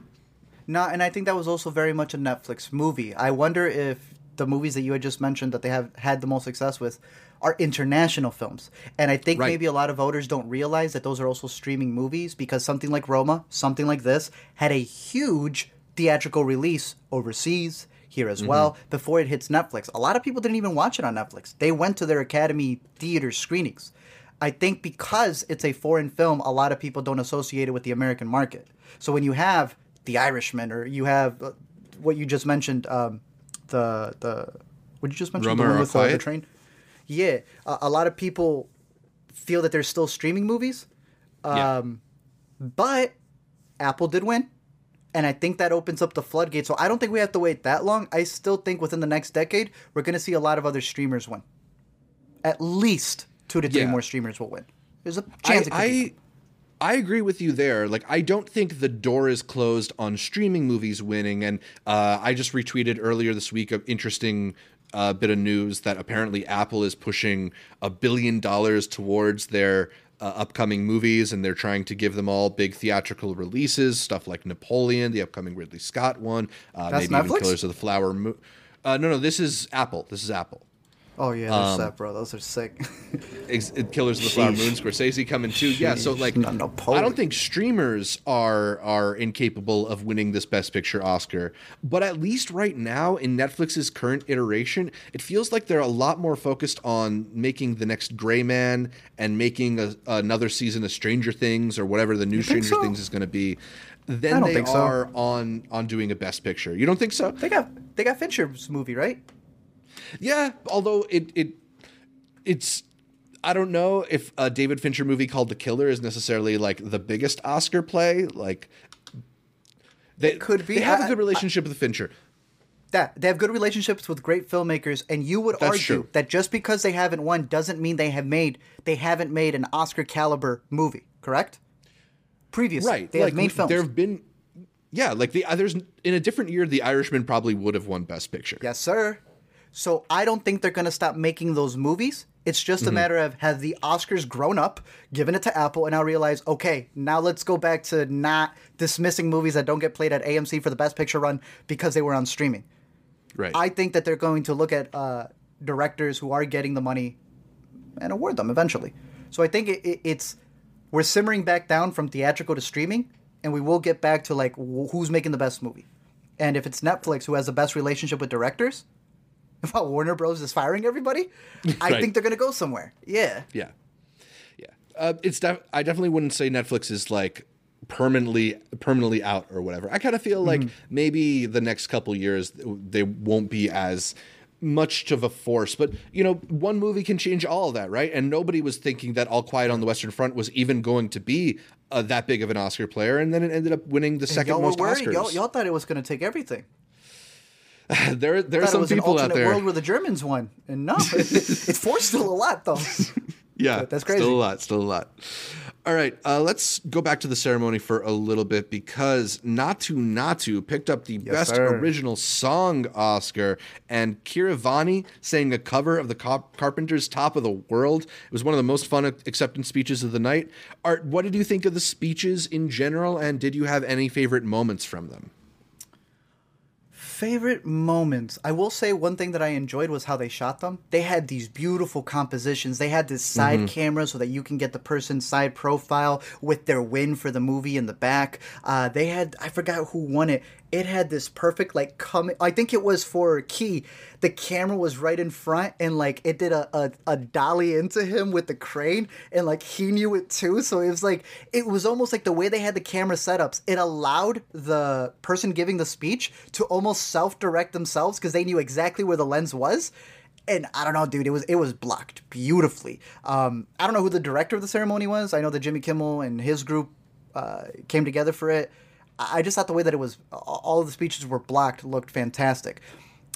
No, and I think that was also very much a Netflix movie. I wonder if the movies that you had just mentioned that they have had the most success with are international films. And I think Right. maybe a lot of voters don't realize that those are also streaming movies because something like Roma, something like this, had a huge theatrical release overseas here as well before it hits Netflix. A lot of people didn't even watch it on Netflix. They went to their Academy Theater screenings. I think because it's a foreign film, a lot of people don't associate it with the American market. So when you have The Irishman or you have uh, what you just mentioned, um, the the what did you just mention Roma the one or with uh, the train? Yeah, a, a lot of people feel that they're still streaming movies, Yeah. um, but Apple did win. And I think that opens up the floodgate. So I don't think we have to wait that long. I still think within the next decade, we're going to see a lot of other streamers win. At least two to three Yeah. more streamers will win. There's a chance it could. I I agree with you there. Like, I don't think the door is closed on streaming movies winning. And uh, I just retweeted earlier this week an interesting uh, bit of news that apparently Apple is pushing a billion dollars towards their uh, upcoming movies, and they're trying to give them all big theatrical releases, stuff like Napoleon, the upcoming Ridley Scott one, uh, That's maybe even Netflix? Killers of the Flower Moon. Uh, no, no, this is Apple. This is Apple. Oh yeah, um, they're set, bro. Those are sick. Ex- Killers of the Flower Moon, Scorsese coming too. Yeah, so like, I don't think streamers are are incapable of winning this Best Picture Oscar, but at least right now in Netflix's current iteration, it feels like they're a lot more focused on making the next Gray Man and making a, another season of Stranger Things or whatever the new Stranger so? Things is going to be. I Then they think so. are on on doing a Best Picture. You don't think so? they got they got Fincher's movie, right? Yeah, although it it it's I don't know if a David Fincher movie called The Killer is necessarily like the biggest Oscar play. Like they could be. They have a I- good relationship with Fincher. That they have good relationships with great filmmakers, and you would That's argue true. that just because they haven't won doesn't mean they have made they haven't made an Oscar caliber movie, correct? Previously, Right. They like have made films. there have been yeah, like the uh, there's in a different year the Irishman probably would have won Best Picture. Yes, sir. So I don't think they're going to stop making those movies. It's just Mm-hmm. a matter of have the Oscars grown up, given it to Apple, and now realize, okay, now let's go back to not dismissing movies that don't get played at AMC for the Best Picture run because they were on streaming. Right. I think that they're going to look at uh, directors who are getting the money and award them eventually. So I think it, it, it's we're simmering back down from theatrical to streaming, and we will get back to like wh- who's making the best movie. And if it's Netflix who has the best relationship with directors, while Warner Bros is firing everybody, I Right. think they're going to go somewhere. Yeah. Yeah, yeah. Uh, it's def- I definitely wouldn't say Netflix is like permanently permanently out or whatever. I kind of feel like maybe the next couple years they won't be as much of a force. But you know, one movie can change all of that, right? And nobody was thinking that All Quiet on the Western Front was even going to be uh, that big of an Oscar player, and then it ended up winning the second y'all most. Oscars. Y'all, y'all thought it was going to take everything. there, there are some people out there. world where the Germans won, and no, it's four still a lot though. Yeah, That's crazy. Still a lot. Still a lot. All right, uh, let's go back to the ceremony for a little bit because Naatu Naatu picked up the Best sir. Original Song Oscar, and Keeravani sang a cover of the Car- Carpenters' "Top of the World." It was one of the most fun acceptance speeches of the night. Art, what did you think of the speeches in general, and did you have any favorite moments from them? Favorite moments. I will say one thing that I enjoyed was how they shot them. They had these beautiful compositions. They had this side Mm-hmm. camera so that you can get the person's side profile with their win for the movie in the back. Uh, they had I forgot who won it. It had this perfect like coming. I think it was for Key. The camera was right in front and like it did a, a a dolly into him with the crane and like he knew it too. So it was like it was almost like the way they had the camera setups. It allowed the person giving the speech to almost self direct themselves because they knew exactly where the lens was. And I don't know, dude. It was it was blocked beautifully. Um, I don't know who the director of the ceremony was. I know that Jimmy Kimmel and his group uh, came together for it. I just thought the way that it was, all of the speeches were blocked, looked fantastic.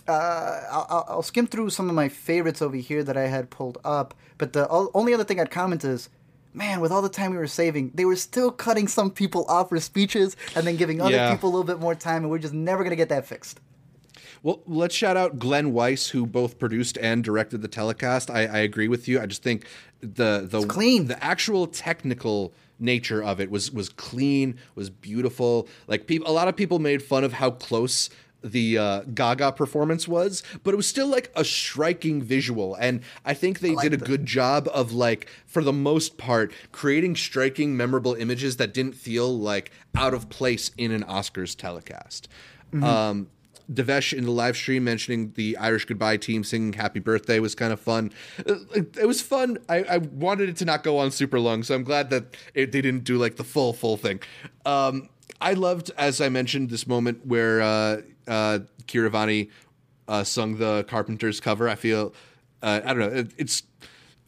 Uh, I'll, I'll skim through some of my favorites over here that I had pulled up, but the only other thing I'd comment is, man, with all the time we were saving, they were still cutting some people off for speeches and then giving other Yeah. people a little bit more time, and we're just never gonna get that fixed. Well, let's shout out Glenn Weiss, who both produced and directed the telecast. I, I agree with you. I just think the the clean. the actual technical nature of it was was clean, was beautiful. Like people, a lot of people made fun of how close the uh, Gaga performance was, but it was still like a striking visual, and I think they did a good job of like, for the most part, creating striking, memorable images that didn't feel like out of place in an Oscars telecast. Um, Devesh in the live stream mentioning the Irish Goodbye team singing Happy Birthday was kind of fun. It, it was fun. I, I wanted it to not go on super long, so I'm glad that it, they didn't do like the full, full thing. Um, I loved, as I mentioned, this moment where uh, uh, Keeravani uh, sung the Carpenters cover. I feel, uh, I don't know, it, it's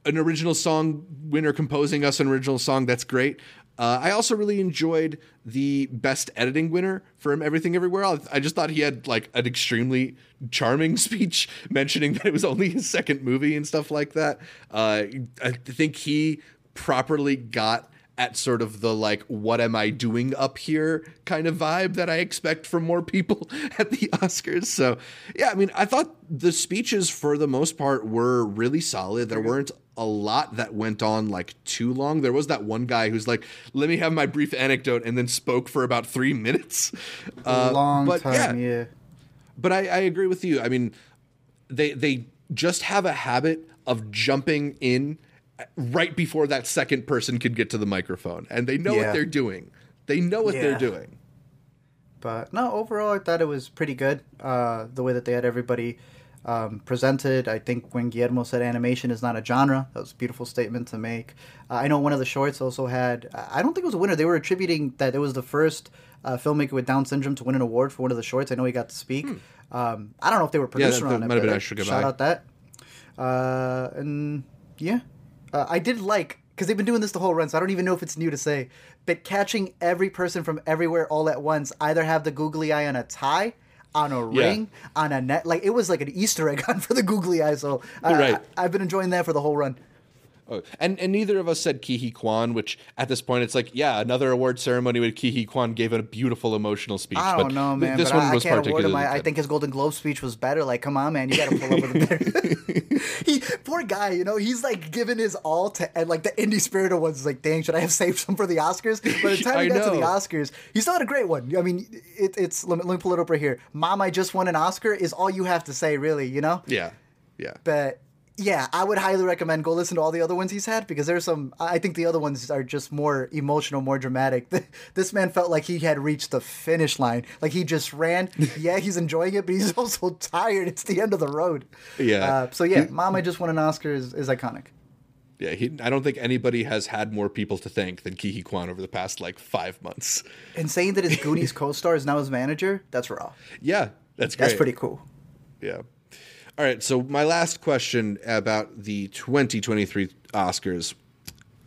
an original song winner composing us an original song. That's great. Uh, I also really enjoyed the best editing winner from Everything Everywhere. All. I just thought he had like an extremely charming speech mentioning that it was only his second movie and stuff like that. Uh, I think he properly got at sort of the like what am i doing up here kind of vibe that i expect from more people at the oscars so yeah i mean i thought the speeches for the most part were really solid there weren't a lot that went on like too long there was that one guy who's like let me have my brief anecdote and then spoke for about three minutes Uh, Long but time, yeah. but I, I agree with you. I mean, they they just have a habit of jumping in right before that second person could get to the microphone, and they know Yeah. what they're doing. They know what they're doing. But no, overall, I thought it was pretty good. Uh, the way that they had everybody um, presented. I think when Guillermo said animation is not a genre, that was a beautiful statement to make. Uh, I know one of the shorts also had, I don't think it was a winner. They were attributing that it was the first uh, filmmaker with Down syndrome to win an award for one of the shorts. I know he got to speak. Um, I don't know if they were Hmm. Yeah, producer that- on that it. might have but been Shout out that. Uh, and yeah, uh, I did like because they've been doing this the whole run, so I don't even know if it's new to say. But catching every person from everywhere all at once, either have the googly eye on a tie, on a Yeah. ring, on a net, like it was like an Easter egg hunt for the googly eye. So I, Right. I, have been enjoying that for the whole run. Oh, and and neither of us said Ke Huy Quan, which at this point it's like, yeah, another award ceremony with Ke Huy Quan gave a beautiful emotional speech. I but don't know, man. This one I, I was can't award him. particularly I, I think his Golden Globe speech was better. Like, come on, man, you got to pull up with the he, poor guy, you know, he's like giving his all to, and like the indie spirit of ones. Like, dang, should I have saved some for the Oscars? By the time I he got to the. Oscars, he still had a great one. I mean, it, it's let me, let me pull it up right here. Mom, I just won an Oscar is all you have to say, really. You know, Yeah, yeah. but. Yeah, I would highly recommend go listen to all the other ones he's had because there's some. I think the other ones are just more emotional, more dramatic. This man felt like he had reached the finish line. Like he just ran. yeah, he's enjoying it, but he's also tired. It's the end of the road. Yeah. Uh, so yeah, Mom, I just won an Oscar is, is iconic. Yeah, he, I don't think anybody has had more people to thank than Ke Huy Quan over the past like five months. And saying that his Goonies co-star is now his manager, that's raw. Yeah, that's great. That's pretty cool. Yeah. All right. So my last question about the 2023 Oscars,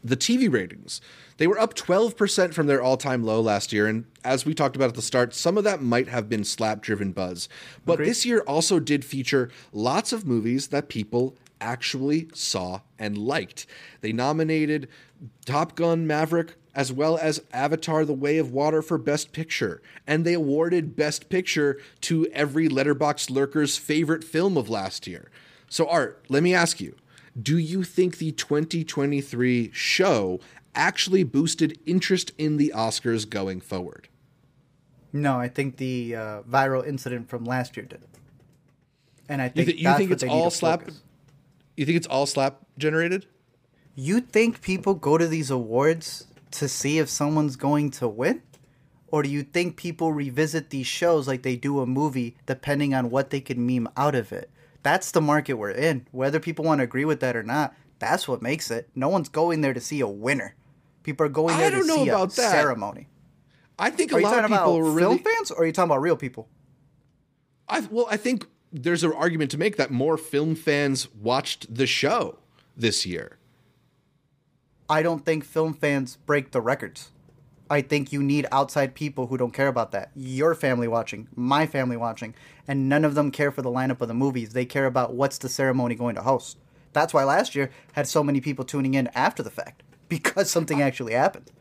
the TV ratings. They were up 12% from their all-time low last year, and as we talked about at the start, some of that might have been slap-driven buzz. But Agreed. this year also did feature lots of movies that people actually saw and liked. They nominated Top Gun Maverick as well as Avatar The Way of Water for Best Picture, and they awarded Best Picture to every Letterboxd lurker's favorite film of last year. So Art, let me ask you, do you think the 2023 show actually boosted interest in the Oscars going forward? No, I think the uh, viral incident from last year did. And I You, think th- you think it's all slap? focus. You think it's all slap generated? You think people go to these awards to see if someone's going to win? Or do you think people revisit these shows like they do a movie depending on what they can meme out of it? That's the market we're in. Whether people want to agree with that or not, that's what makes it. No one's going there to see a winner. People are going I there don't to know see about a that. ceremony. I think a Are you lot of people about are really. film fans or are you talking about real people? I, well, I think there's an argument to make that more film fans watched the show this year. I don't think film fans break the records. I think you need outside people who don't care about that. Your family watching, my family watching, and none of them care for the lineup of the movies. They care about what's the ceremony going to host. That's why last year had so many people tuning in after the fact because something actually happened.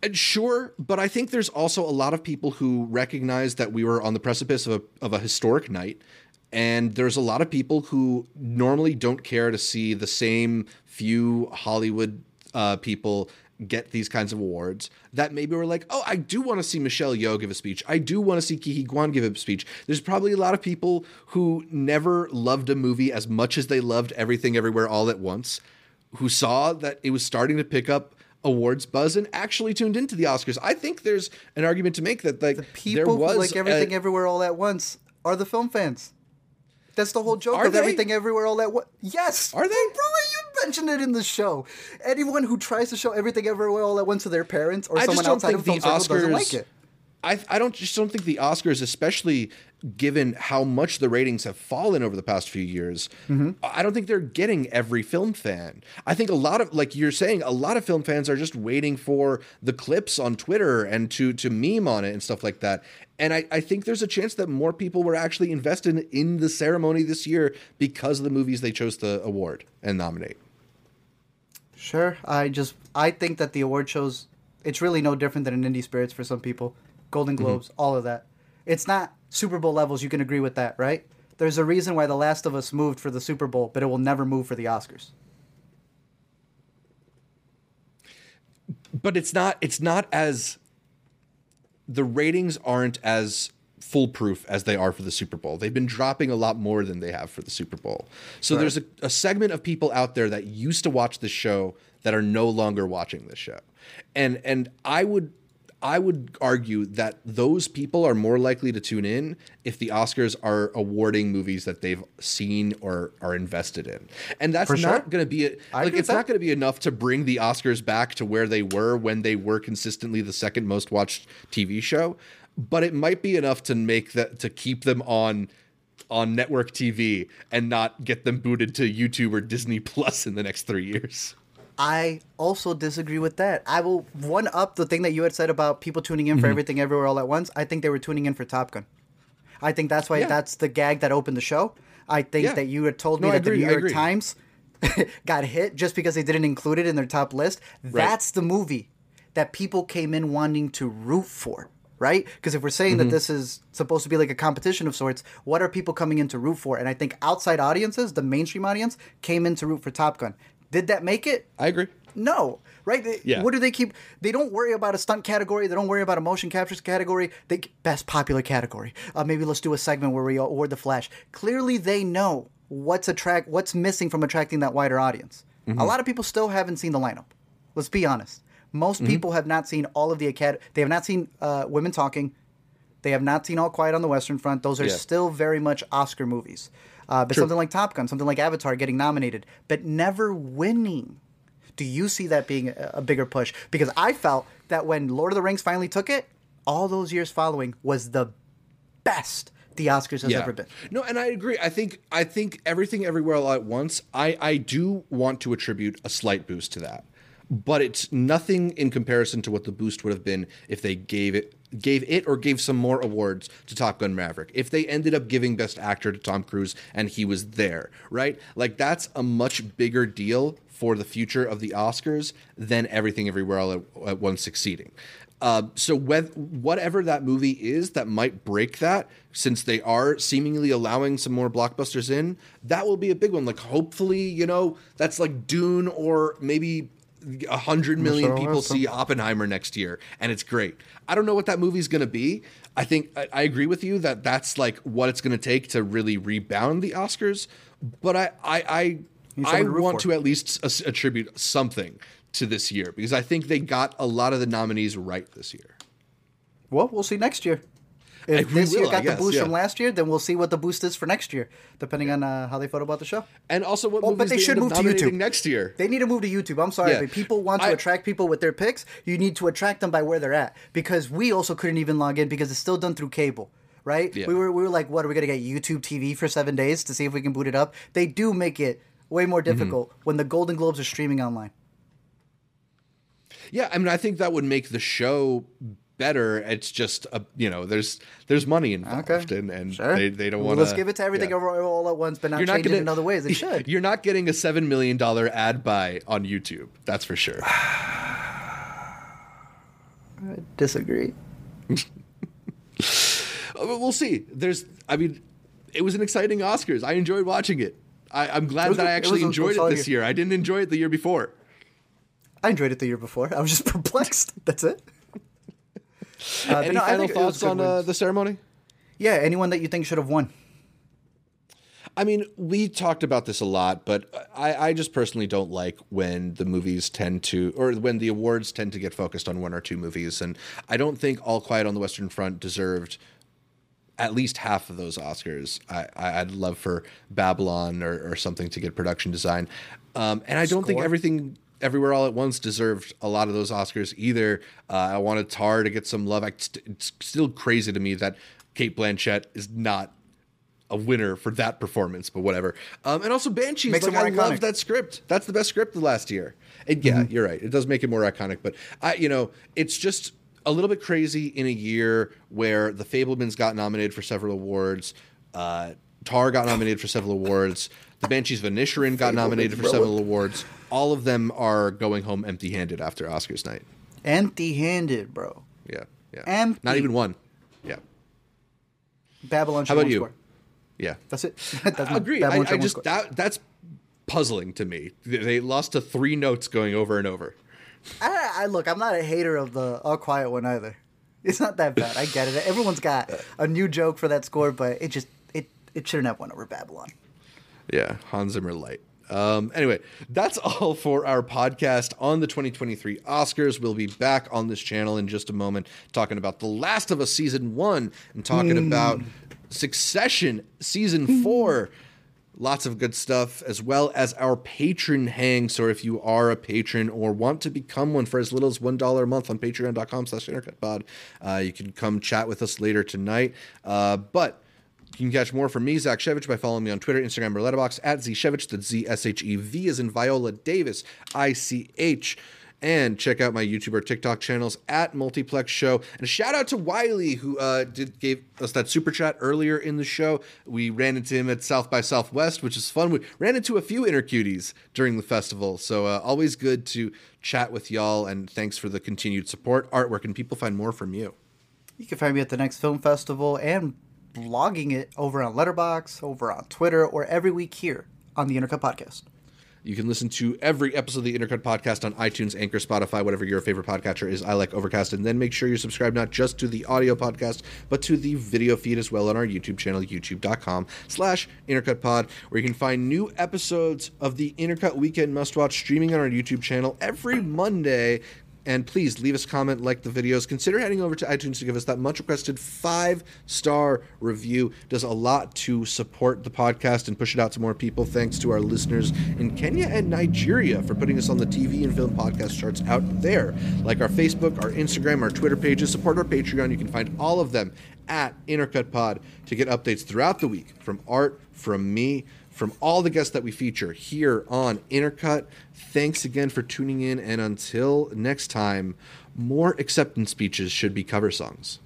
And sure, but I think there's also a lot of people who recognize that we were on the precipice of a, of a historic night. And there's a lot of people who normally don't care to see the same few Hollywood uh, people get these kinds of awards that maybe were like, oh, I do want to see Michelle Yeoh give a speech. I do want to see Ke Huy Quan give a speech. There's probably a lot of people who never loved a movie as much as they loved Everything Everywhere All at Once, who saw that it was starting to pick up awards buzz and actually tuned into the Oscars. I think there's an argument to make that like the People was who like everything a- everywhere all at once are the film fans. That's the whole joke Are of they? everything everywhere all at once. Yes. Are they? You mentioned it in the show. Anyone who tries to show everything everywhere all at once to their parents or I someone outside think of the circle doesn't Oscars. like it. I I don't just don't think the Oscars, especially given how much the ratings have fallen over the past few years, Mm-hmm. I don't think they're getting every film fan. I think a lot of like you're saying, a lot of film fans are just waiting for the clips on Twitter and to to meme on it and stuff like that. And I, I think there's a chance that more people were actually invested in the ceremony this year because of the movies they chose to award and nominate. Sure. I just I think that the award shows it's really no different than an indie spirits for some people. Golden Mm-hmm. Globes, all of that. It's not Super Bowl levels, you can agree with that, right? There's a reason why The Last of Us moved for the Super Bowl, but it will never move for the Oscars. but it's not it's not as the ratings aren't as foolproof as they are for the Super Bowl. They've been dropping a lot more than they have for the Super Bowl. So there's a, a segment of people out there that used to watch the show that are no longer watching the show. And and I would I would argue that those people are more likely to tune in if the Oscars are awarding movies that they've seen or are invested in. And that's For not sure. going to be a, like it's with not going to be enough to bring the Oscars back to where they were when they were consistently the second most watched TV show, but it might be enough to make that to keep them on on network TV and not get them booted to YouTube or Disney Plus in the next 3 years. I also disagree with that. I will one up the thing that you had said about people tuning in for Mm-hmm. everything everywhere all at once. I think they were tuning in for Top Gun. I think that's why Yeah. that's the gag that opened the show. I think Yeah. that you had told me that the New York. Times got hit just because they didn't include it in their top list. That's the movie that people came in wanting to root for, right? Because if we're saying Mm-hmm. that this is supposed to be like a competition of sorts, what are people coming in to root for? And I think outside audiences, the mainstream audience, came in to root for Top Gun. Did that make it? I agree. No, right? They- Yeah. What do they keep? They don't worry about a stunt category. They don't worry about a motion capture category. They best popular category. Uh, maybe let's do a segment where we award the Flash. Clearly, they know what's attract what's missing from attracting that wider audience. Mm-hmm. A lot of people still haven't seen the lineup. Let's be honest. Most Mm-hmm. people have not seen all of the acad. They have not seen uh, Women Talking. They have not seen All Quiet on the Western Front. Those are Yeah. still very much Oscar movies. Uh, but something like Top Gun, something like Avatar getting nominated, but never winning. Do you see that being a, a bigger push? Because I felt that when Lord of the Rings finally took it, all those years following was the best the Oscars has ever been. No, and I agree. I think I think everything everywhere all at once. I I do want to attribute a slight boost to that, but it's nothing in comparison to what the boost would have been if they gave it gave it or gave some more awards to Top Gun Maverick. If they ended up giving Best Actor to Tom Cruise and he was there, right? Like that's a much bigger deal for the future of the Oscars than everything everywhere all at, at once succeeding. Uh, so whatever that movie is that might break that, since they are seemingly allowing some more blockbusters in, that will be a big one. Like hopefully, you know, that's like Dune or maybe a hundred million people see Oppenheimer next year, and it's great. I don't know what that movie's going to be. I think I, I agree with you that that's like what it's going to take to really rebound the Oscars. But I I I, I to want to at least attribute something to this year because I think they got a lot of the nominees right this year. Well, we'll see next year. If we this year will, I got the boost yeah. from last year, then we'll see what the boost is for next year, depending on uh, how they felt about the show. And also, what Oh, but they should end move to YouTube. next year. They need to move to YouTube. I'm sorry, Yeah. but people want to I- attract people with their picks. You need to attract them by where they're at because we also couldn't even log in because it's still done through cable, right? Yeah. We were we were like, what are we gonna get YouTube TV for seven days to see if we can boot it up? They do make it way more Mm-hmm. difficult when the Golden Globes are streaming online. Yeah, I mean, I think that would make the show better. It's just a you know, there's there's money involved, Okay. and, and Sure. they, they don't want Let's give it to everything all, all at once, but not You're not gonna it in other ways. It should. You're not getting a seven million dollar ad buy on YouTube. That's for sure. I disagree. Uh, We'll see. There's, I mean, it was an exciting Oscars. I enjoyed watching it. I, I'm glad was that a- I actually a- enjoyed it this year. I didn't enjoy it the year before. I enjoyed it the year before. I was just perplexed. That's it. Uh, Any no, final think it was thoughts on uh, the ceremony? Yeah, anyone that you think should have won. I mean, we talked about this a lot, but I, I just personally don't like when the movies tend to, or when the awards tend to get focused on one or two movies. And I don't think All Quiet on the Western Front deserved at least half of those Oscars. I, I, I'd love for Babylon or, or something to get production design. Um, and I don't think everything. Everywhere All at Once deserved a lot of those Oscars either. Uh, I wanted Tar to get some love. I, it's still crazy to me that Cate Blanchett is not a winner for that performance, but whatever. Um, and also Banshees, Makes like I love that script. That's the best script of last year. And yeah, you're right. It does make it more iconic, but I, you know, it's just a little bit crazy in a year where The Fabelmans got nominated for several awards. Uh, Tar got nominated for several awards. The Banshees of Inisherin got nominated for several awards. All of them are going home empty-handed after Oscars night. Empty-handed, bro. Yeah, yeah. Empty. Not even one. Yeah, Babylon. How about you? Score. yeah. That's it. That's I agree. I, Babylon should I just that that's puzzling to me. They- They lost to three notes going over and over. I, I look. I'm not a hater of the All Quiet one either. It's not that bad. I get it. Everyone's got a new joke for that score, but it just it it shouldn't have won over Babylon. Yeah, Hans Zimmer light. Um, anyway, that's all for our podcast on the 2023 Oscars. We'll be back on this channel in just a moment talking about The Last of Us Season 1 and talking about Succession Season 4. Lots of good stuff, as well as our patron hang. So if you are a patron or want to become one for as little as $1 a month on patreon.com slash intercutpod, uh, you can come chat with us later tonight. Uh, but you can catch more from me, Zach Shevich, by following me on Twitter, Instagram, or Letterboxd at Zshevich. That's Z S H E V is in Viola Davis, I C H. And check out my YouTube or TikTok channels at Multiplex Show. And a shout out to Wiley, who uh, did gave us that super chat earlier in the show. We ran into him at South by Southwest, which is fun. We ran into a few inner cuties during the festival. So uh, always good to chat with y'all. And thanks for the continued support. Art, where can people find more from you? You can find me at the next film festival and blogging it over on Letterboxd, over on Twitter, or every week here on the Intercut Podcast. You can listen to every episode of the Intercut podcast on iTunes, Anchor, Spotify, whatever your favorite podcatcher is. I like Overcast. And then make sure you subscribe not just to the audio podcast, but to the video feed as well on our YouTube channel, youtube.com slash intercutpod, where you can find new episodes of the Intercut Weekend Must Watch streaming on our YouTube channel every Monday. And please leave us a comment, like the videos. Consider heading over to iTunes to give us that much requested five star review. Does a lot to support the podcast and push it out to more people. Thanks to our listeners in Kenya and Nigeria for putting us on the TV and film podcast charts out there. Like our Facebook, our Instagram, our Twitter pages. Support our Patreon. You can find all of them at Intercut Pod to get updates throughout the week from Art, from me, from all the guests that we feature here on Intercut. Thanks again for tuning in, and until next time, more acceptance speeches should be cover songs.